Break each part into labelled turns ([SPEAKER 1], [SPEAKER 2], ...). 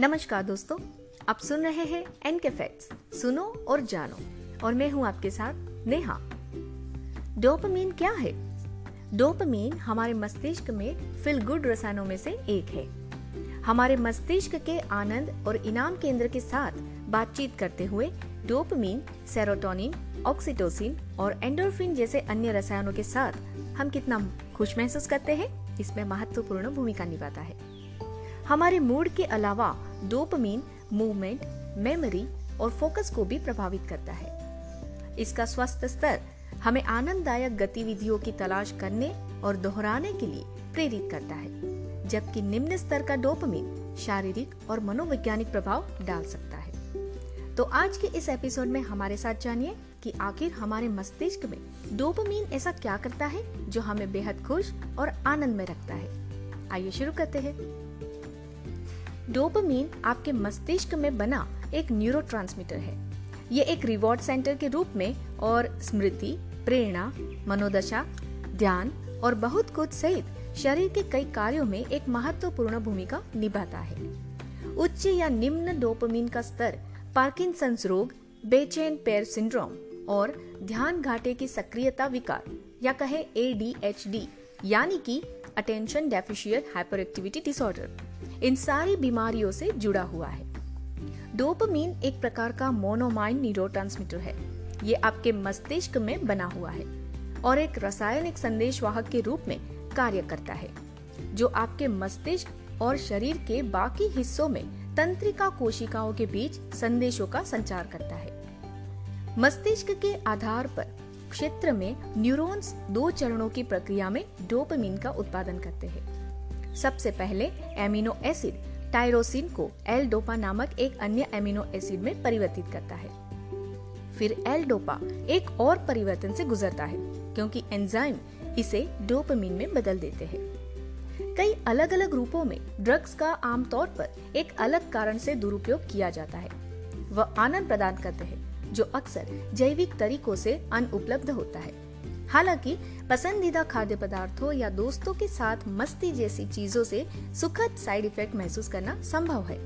[SPEAKER 1] नमस्कार दोस्तों, आप सुन रहे हैं एन के फैक्ट्स सुनो और जानो। और मैं हूँ आपके साथ नेहा। डोपामीन क्या है? डोपामीन हमारे मस्तिष्क में फिल गुड रसायनों में से एक है। हमारे मस्तिष्क के आनंद और इनाम केंद्र के साथ बातचीत करते हुए डोपामीन सेरोटोनिन ऑक्सीटोसिन और एंडोर्फिन जैसे अन्य रसायनों के साथ हम कितना खुश महसूस करते हैं? इसमें महत्वपूर्ण भूमिका निभाता है। हमारे मूड के अलावा डोपामीन मूवमेंट, मेमोरी और फोकस को भी प्रभावित करता है। इसका स्वस्थ स्तर हमें आनंददायक गतिविधियों की तलाश करने और दोहराने के लिए प्रेरित करता है, जबकि निम्न स्तर का डोपमीन शारीरिक और मनोवैज्ञानिक प्रभाव डाल सकता है। तो आज के इस एपिसोड में हमारे साथ जानिए कि आखिर हमारे मस्तिष्क में डोपामीन ऐसा क्या करता है जो हमें बेहद खुश और आनंद में रखता है। आइए शुरू करते हैं। डोपामीन आपके मस्तिष्क में बना एक न्यूरो है। ये एक रिवॉर्ड सेंटर के रूप में और स्मृति, प्रेरणा, मनोदशा, ध्यान और बहुत कुछ सहित शरीर के कई कार्यों में एक महत्वपूर्ण भूमिका निभाता है। उच्च या निम्न डोपामीन का स्तर पार्किंसंस रोग, बेचैन पैर सिंड्रोम और ध्यान घाटे की सक्रियता विकार, या कहे एडीएचडी यानी कि attention deficit hyper activity disorder इन सारी बीमारियों से जुड़ा हुआ है। डोपामीन एक प्रकार का मोनोमाइन न्यूरोट्रांसमीटर है। ये आपके मस्तिष्क में बना हुआ है और एक रासायनिक संदेश वाहक के रूप में कार्य करता है, जो आपके मस्तिष्क और शरीर के बाकी हिस्सों में तंत्रिका कोशिकाओं के बीच संदेशों का संचार करता है। मस्तिष्क के आधार पर क्षेत्र में न्यूरॉन्स दो चरणों की प्रक्रिया में डोपामीन का उत्पादन करते हैं। सबसे पहले एमिनो एसिड टायरोसिन को एल डोपा नामक एक अन्य एमिनो एसिड में परिवर्तित करता है। फिर एल डोपा एक और परिवर्तन से गुजरता है, क्योंकि एंजाइम इसे डोपामीन में बदल देते हैं। कई अलग अलग रूपों में ड्रग्स का आमतौर पर एक अलग कारण से दुरुपयोग किया जाता है। वह आनंद प्रदान करते हैं, जो अक्सर जैविक तरीकों से अनुपलब्ध होता है। हालाँकि, पसंदीदा खाद्य पदार्थों या दोस्तों के साथ मस्ती जैसी चीज़ों से सुखद साइड इफ़ेक्ट महसूस करना संभव है।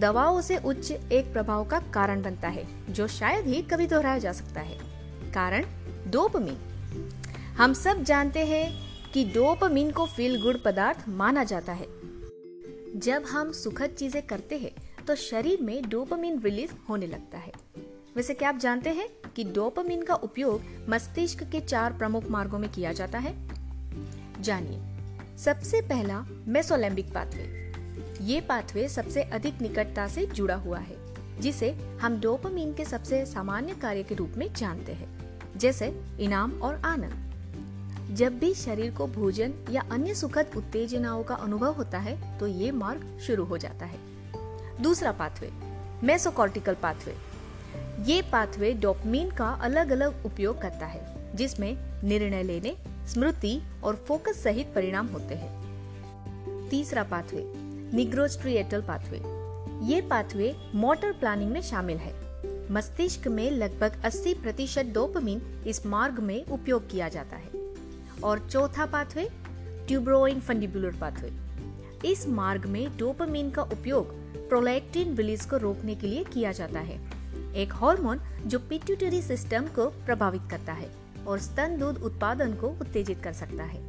[SPEAKER 1] दवाओं से उच्च एक प्रभाव का कारण बनता है, जो शायद ही कभी दोहराया जा सकता है। कारण डोपमीन हम सब जानते हैं कि डोपमीन को फील गुड पदार्थ माना जाता है। जब हम सुखद चीज़ें करते हैं तो शरीर में डोपमीन रिलीज़ होने लगता है। वैसे क्या आप जानते हैं कि डोपामिन का उपयोग मस्तिष्क के चार प्रमुख मार्गों में किया जाता है? जानिए। सबसे पहला, मेसोलेम्बिक पाथवे ये पाथवे सबसे अधिक निकटता से जुड़ा हुआ है, जिसे हम डोपामिन के सबसे सामान्य कार्य के रूप में जानते हैं, जैसे इनाम और आनंद। जब भी शरीर को भोजन या अन्य सुखद उत्तेजनाओं का अनुभव होता है तो ये मार्ग शुरू हो जाता है। दूसरा पाथवे मेसोकॉर्टिकल पाथवे ये पाथवे डोपमीन का अलग अलग उपयोग करता है, जिसमें निर्णय लेने, स्मृति और फोकस सहित परिणाम होते हैं। तीसरा पाथवे निग्रोस्ट्रिएटल पाथवे ये पाथवे मोटर प्लानिंग में शामिल है। मस्तिष्क में लगभग 80 प्रतिशत डोपमीन इस मार्ग में उपयोग किया जाता है। और चौथा पाथवे ट्यूब्रोइंग फंडिबुलर पाथवे इस मार्ग में डोपमीन का उपयोग प्रोलैक्टिन रिलीज़ को रोकने के लिए किया जाता है। एक हार्मोन जो पिट्यूटरी सिस्टम को प्रभावित करता है और स्तन दूध उत्पादन को उत्तेजित कर सकता है।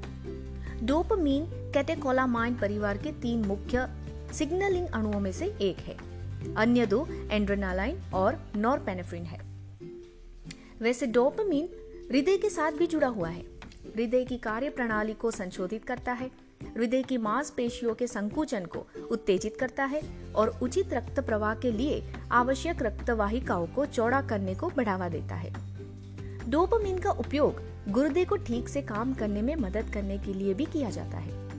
[SPEAKER 1] डोपामीन कैटेकोलामाइन परिवार के तीन मुख्य सिग्नलिंग अणुओं में से एक है। अन्य दो एंड्रेनालाइन और नॉरपेनेफ्रिन है। वैसे डोपामीन हृदय के साथ भी जुड़ा हुआ है। हृदय की कार्य प्रणाली को संशोधित करता है। हृदय की मांसपेशियों के संकुचन को उत्तेजित करता है और उचित रक्त प्रवाह के लिए आवश्यक रक्त वाहिकाओं को चौड़ा करने को बढ़ावा देता है। डोपामिन का उपयोग गुर्दे को ठीक से काम करने में मदद करने के लिए भी किया जाता है।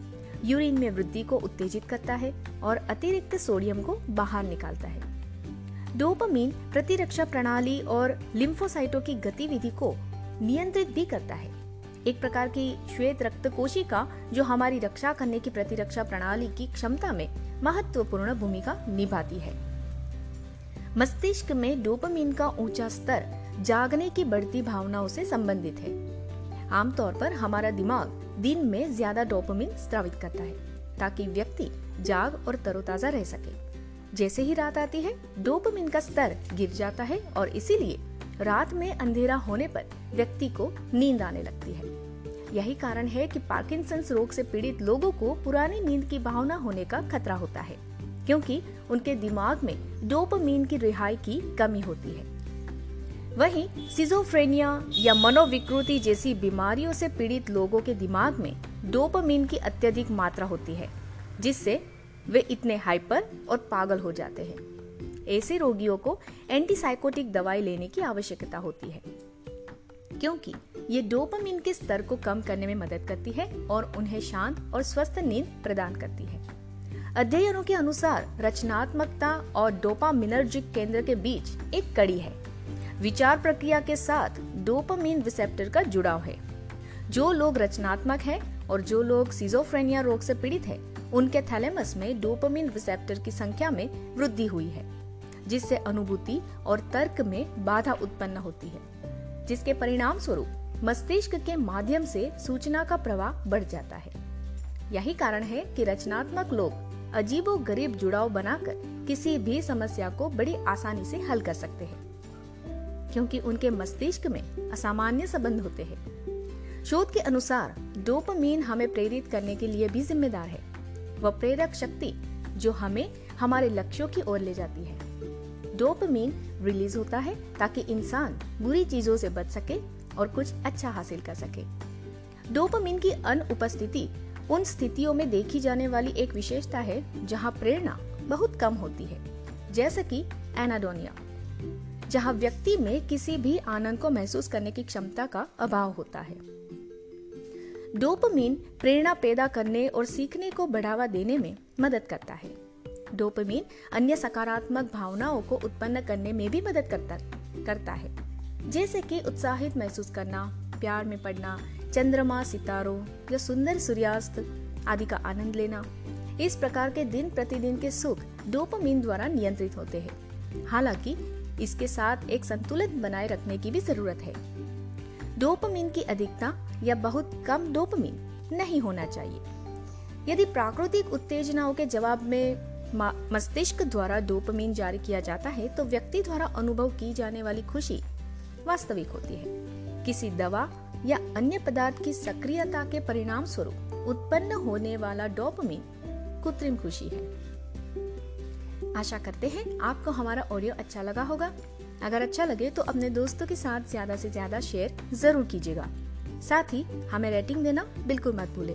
[SPEAKER 1] यूरिन में वृद्धि को उत्तेजित करता है और अतिरिक्त सोडियम को बाहर निकालता है। डोपामिन प्रतिरक्षा प्रणाली और लिम्फोसाइटों की गतिविधि को नियंत्रित भी करता है। एक प्रकार की श्वेत रक्त कोशिका जो हमारी रक्षा करने की प्रतिरक्षा प्रणाली की क्षमता में महत्वपूर्ण भूमिका निभाती है। मस्तिष्क में डोपामीन का ऊँचा स्तर जागने की बढ़ती भावनाओं से संबंधित है। आमतौर पर हमारा दिमाग दिन में ज़्यादा डोपामीन स्त्रावित करता है, ताकि व्यक्ति जाग और तरोताजा रह सके। जैसे ही रात आती है, डोपामिन का स्तर गिर जाता है और इसीलिए रात में अंधेरा होने पर व्यक्ति को नींद आने लगती है। यही कारण है कि पार्किंसंस रोग से पीड़ित लोगों को पुरानी नींद की भावना होने का खतरा होता है, क्योंकि उनके दिमाग में डोपामीन की रिहाई की कमी होती है। वहीं सिजोफ्रेनिया या मनोविकृति जैसी बीमारियों से पीड़ित लोगों के दिमाग में डोपामीन की अत्यधिक मात्रा होती है, जिससे वे इतने हाइपर और पागल हो जाते हैं। ऐसे रोगियों को एंटीसाइकोटिक दवाई लेने की आवश्यकता होती है। क्योंकि ये डोपामिन के स्तर को कम करने में मदद करती है और उन्हें शांत और स्वस्थ नींद प्रदान करती है। अध्ययनों के अनुसार रचनात्मकता और डोपामिनर्जिक केंद्र के बीच एक कड़ी है। विचार प्रक्रिया के साथ डोपामिन रिसेप्टर का जुड़ाव है। जो लोग रचनात्मक हैं और जो लोग सिजोफ्रेनिया रोग से पीड़ित हैं, उनके थैलेमस में डोपामिन रिसेप्टर की संख्या में वृद्धि हुई है। जिससे अनुभूति और तर्क में बाधा उत्पन्न होती है, जिसके परिणाम स्वरूप मस्तिष्क के माध्यम से सूचना का प्रवाह बढ़ जाता है। यही कारण है कि रचनात्मक लोग अजीबो गरीब जुड़ाव बनाकर किसी भी समस्या को बड़ी आसानी से हल कर सकते हैं, क्योंकि उनके मस्तिष्क में असामान्य संबंध होते हैं। शोध के अनुसार, डोपामीन हमें प्रेरित करने के लिए भी जिम्मेदार है। वह प्रेरक शक्ति जो हमें, हमारे लक्ष्यों की ओर ले जाती है। डोपामीन रिलीज़ होता है ताकि इंसान बुरी चीज़ों से बच सके और कुछ अच्छा हासिल कर सके। डोपामीन की अनुपस्थिति उन स्थितियों में देखी जाने वाली एक विशेषता है जहाँ प्रेरणा बहुत कम होती है, जैसे कि एनाडोनिया, जहाँ व्यक्ति में किसी भी आनंद को महसूस करने की क्षमता का अभाव होता है। डोपामीन प्रेरणा पैदा करने और सीखने को बढ़ावा देने में मदद करता है। डोपामीन अन्य सकारात्मक भावनाओं को उत्पन्न करने में भी मदद करता करता है। जैसे कि उत्साहित महसूस करना, प्यार में पड़ना चंद्रमा, सितारों या सुंदर सूर्यास्त आदि का आनंद लेना। इस प्रकार के दिन प्रतिदिन के सुख डोपामीन द्वारा नियंत्रित होते हैं। हालाँकि, इसके साथ एक संतुलन बनाए रखने की भी ज़रूरत है। डोपामीन की अधिकता या बहुत कम डोपामीन नहीं होना चाहिए। यदि प्राकृतिक उत्तेजनाओं के जवाब में मस्तिष्क द्वारा डोपामीन जारी किया जाता है तो व्यक्ति द्वारा अनुभव की जाने वाली खुशी वास्तविक होती है। किसी दवा या अन्य पदार्थ की सक्रियता के परिणाम स्वरूप उत्पन्न होने वाला डोपामीन कृत्रिम खुशी है। आशा करते हैं आपको हमारा ऑडियो अच्छा लगा होगा। अगर अच्छा लगे तो अपने दोस्तों के साथ ज़्यादा से ज़्यादा शेयर ज़रूर कीजिएगा। साथ ही हमें रेटिंग देना बिल्कुल मत भूले।